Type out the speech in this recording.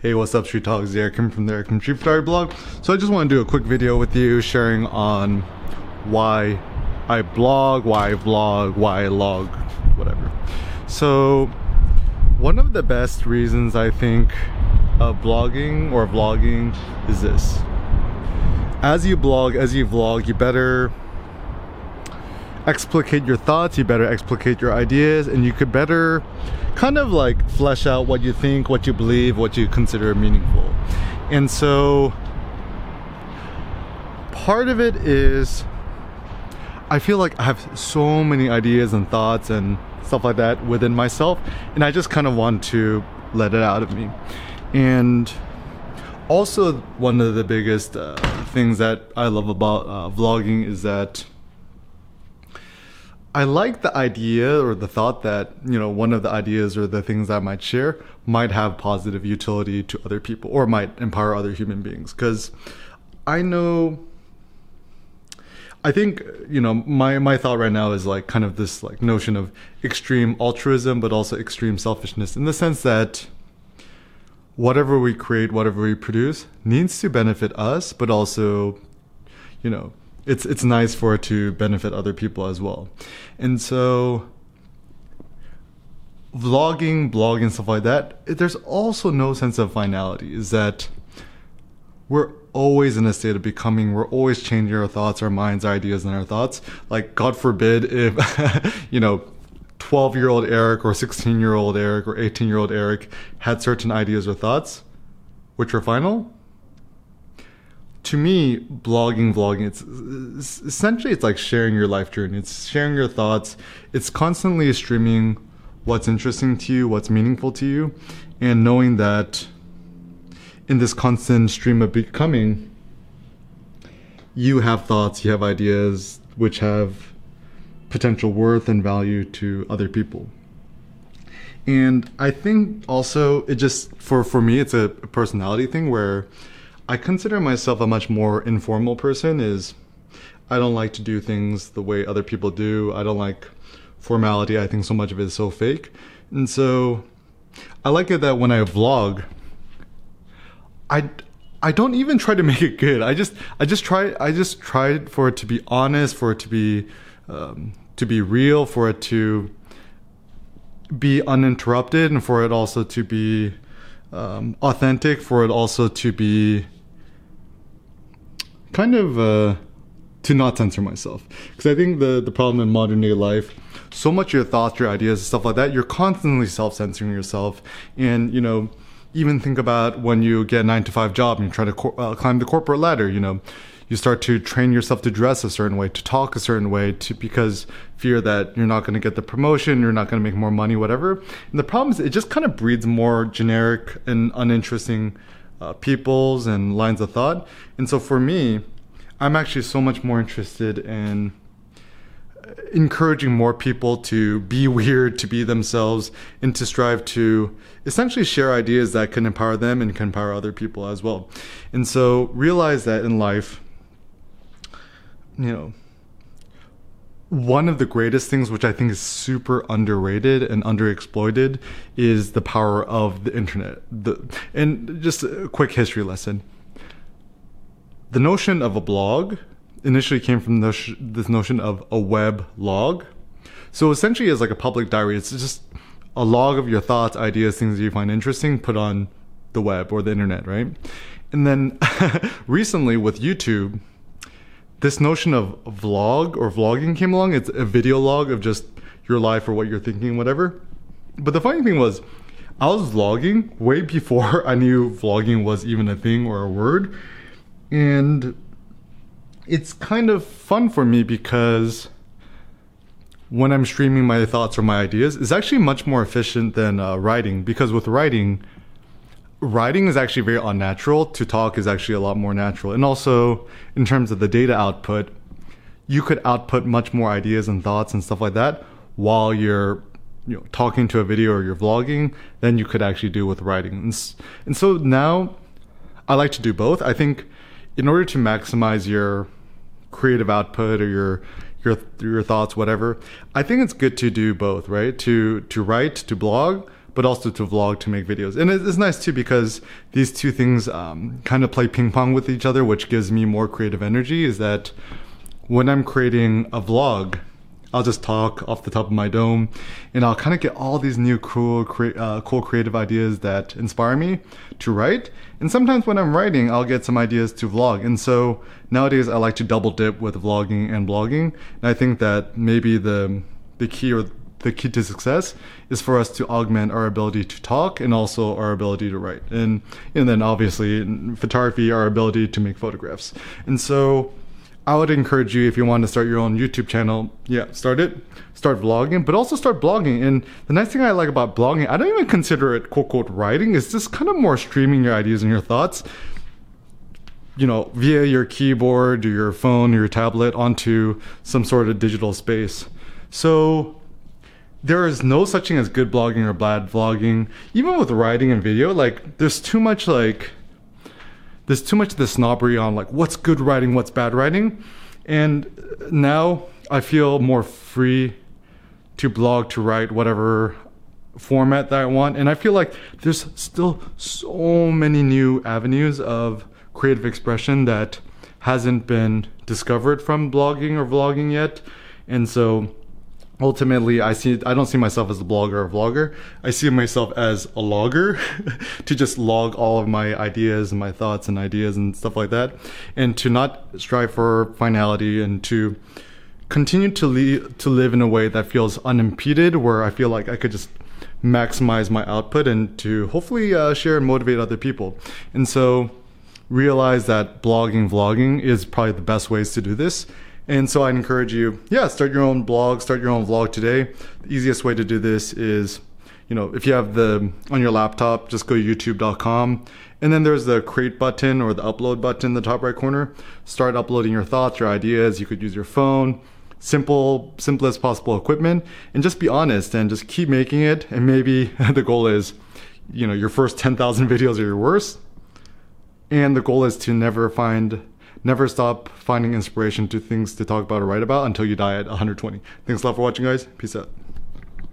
Hey, what's up, Streettogs? Eric Kim from the Eric Kim Street Photography blog. So I just want to do a quick video with you sharing on why I blog, why I vlog, why I log, whatever. So one of the best reasons I think of blogging or vlogging is this. As you blog, as you vlog, you better explicate your thoughts, you better explicate your ideas, and you could better kind of like flesh out what you think, what you believe, what you consider meaningful. And so part of it is I feel like I have so many ideas and thoughts and stuff like that within myself, and I just kind of want to let it out of me. And also, one of the biggest uh, things that I love about uh, vlogging is that I like the idea or the thought that, you know, one of the ideas or the things I might share might have positive utility to other people or might empower other human beings. Because I know, I think, you know, my, my thought right now is like kind of this like notion of extreme altruism, but also extreme selfishness in the sense that whatever we create, whatever we produce needs to benefit us, but also, you know, it's it's nice for it to benefit other people as well. And so vlogging, blogging, stuff like that, there's also no sense of finality. Is that we're always in a state of becoming. We're always changing our thoughts, our minds, our ideas, and our thoughts. Like God forbid if you know 12 year old Eric or 16 year old Eric or 18 year old Eric had certain ideas or thoughts, which were final, to me, blogging, vlogging, it's, it's, essentially it's like sharing your life journey. It's sharing your thoughts. It's constantly streaming what's interesting to you, what's meaningful to you, and knowing that in this constant stream of becoming, you have thoughts, you have ideas which have potential worth and value to other people. And I think also it just for for me it's a personality thing where I consider myself a much more informal person is I don't like to do things the way other people do. I don't like formality. I think so much of it is so fake. And so I like it that when I vlog, I I don't even try to make it good. I just I just try I just try for it to be honest, for it to be um, to be real, for it to be uninterrupted, and for it also to be um, authentic, for it also to be kind of uh, to not censor myself because I think the the problem in modern day life, so much your thoughts, your ideas, stuff like that, you're constantly self censoring yourself, and you know. Even think about when you get a nine to five job and you try to cor- uh, climb the corporate ladder. You know, you start to train yourself to dress a certain way, to talk a certain way, to because fear that you're not going to get the promotion, you're not going to make more money, whatever. And the problem is, it just kind of breeds more generic and uninteresting uh, peoples and lines of thought. And so for me, I'm actually so much more interested in encouraging more people to be weird, to be themselves, and to strive to essentially share ideas that can empower them and can empower other people as well. And so realize that in life, you know, one of the greatest things, which I think is super underrated and underexploited, is the power of the internet. The, and just a quick history lesson. The notion of a blog initially came from this, this notion of a web log. So essentially, it's like a public diary. It's just a log of your thoughts, ideas, things that you find interesting, put on the web or the internet, right? And then recently with YouTube, this notion of vlog or vlogging came along. It's a video log of just your life or what you're thinking, whatever. But the funny thing was, I was vlogging way before I knew vlogging was even a thing or a word. And it's kind of fun for me because when I'm streaming my thoughts or my ideas, it's actually much more efficient than uh, writing because with writing, writing is actually very unnatural. To talk is actually a lot more natural. And also, in terms of the data output, you could output much more ideas and thoughts and stuff like that while you're you know talking to a video or you're vlogging than you could actually do with writing. And, and so now I like to do both. I think in order to maximize your creative output or your your your thoughts whatever, I think it's good to do both, right? To to write, to blog, but also to vlog to make videos. And it's nice too because these two things um, kind of play ping pong with each other, which gives me more creative energy. Is that when I'm creating a vlog, I'll just talk off the top of my dome, and I'll kind of get all these new cool, cre- uh, cool creative ideas that inspire me to write. And sometimes when I'm writing, I'll get some ideas to vlog. And so nowadays, I like to double dip with vlogging and blogging. And I think that maybe the the key or the key to success is for us to augment our ability to talk and also our ability to write. And and then obviously in photography, our ability to make photographs. And so I would encourage you if you want to start your own YouTube channel, yeah, start it. Start vlogging, but also start blogging. And the nice thing I like about blogging, I don't even consider it quote quote writing. It's just kind of more streaming your ideas and your thoughts, you know, via your keyboard or your phone or your tablet onto some sort of digital space. So there is no such thing as good blogging or bad vlogging. Even with writing and video, like there's too much like there's too much of the snobbery on like what's good writing, what's bad writing. And now I feel more free to blog, to write whatever format that I want. And I feel like there's still so many new avenues of creative expression that hasn't been discovered from blogging or vlogging yet. And so ultimately i see i don't see myself as a blogger or vlogger. I see myself as a logger to just log all of my ideas and my thoughts and ideas and stuff like that and to not strive for finality and to continue to live to live in a way that feels unimpeded where i feel like i could just maximize my output and to hopefully uh, share and motivate other people. And so realize that blogging vlogging is probably the best ways to do this and so I'd encourage you, yeah, start your own blog, start your own vlog today. The easiest way to do this is, you know, if you have the on your laptop, just go to youtube.com and then there's the create button or the upload button in the top right corner. Start uploading your thoughts, your ideas. You could use your phone, simple, simplest possible equipment, and just be honest and just keep making it. And maybe the goal is, you know, your first 10,000 videos are your worst. And the goal is to never find never stop finding inspiration to things to talk about or write about until you die at 120. Thanks a lot for watching, guys. Peace out.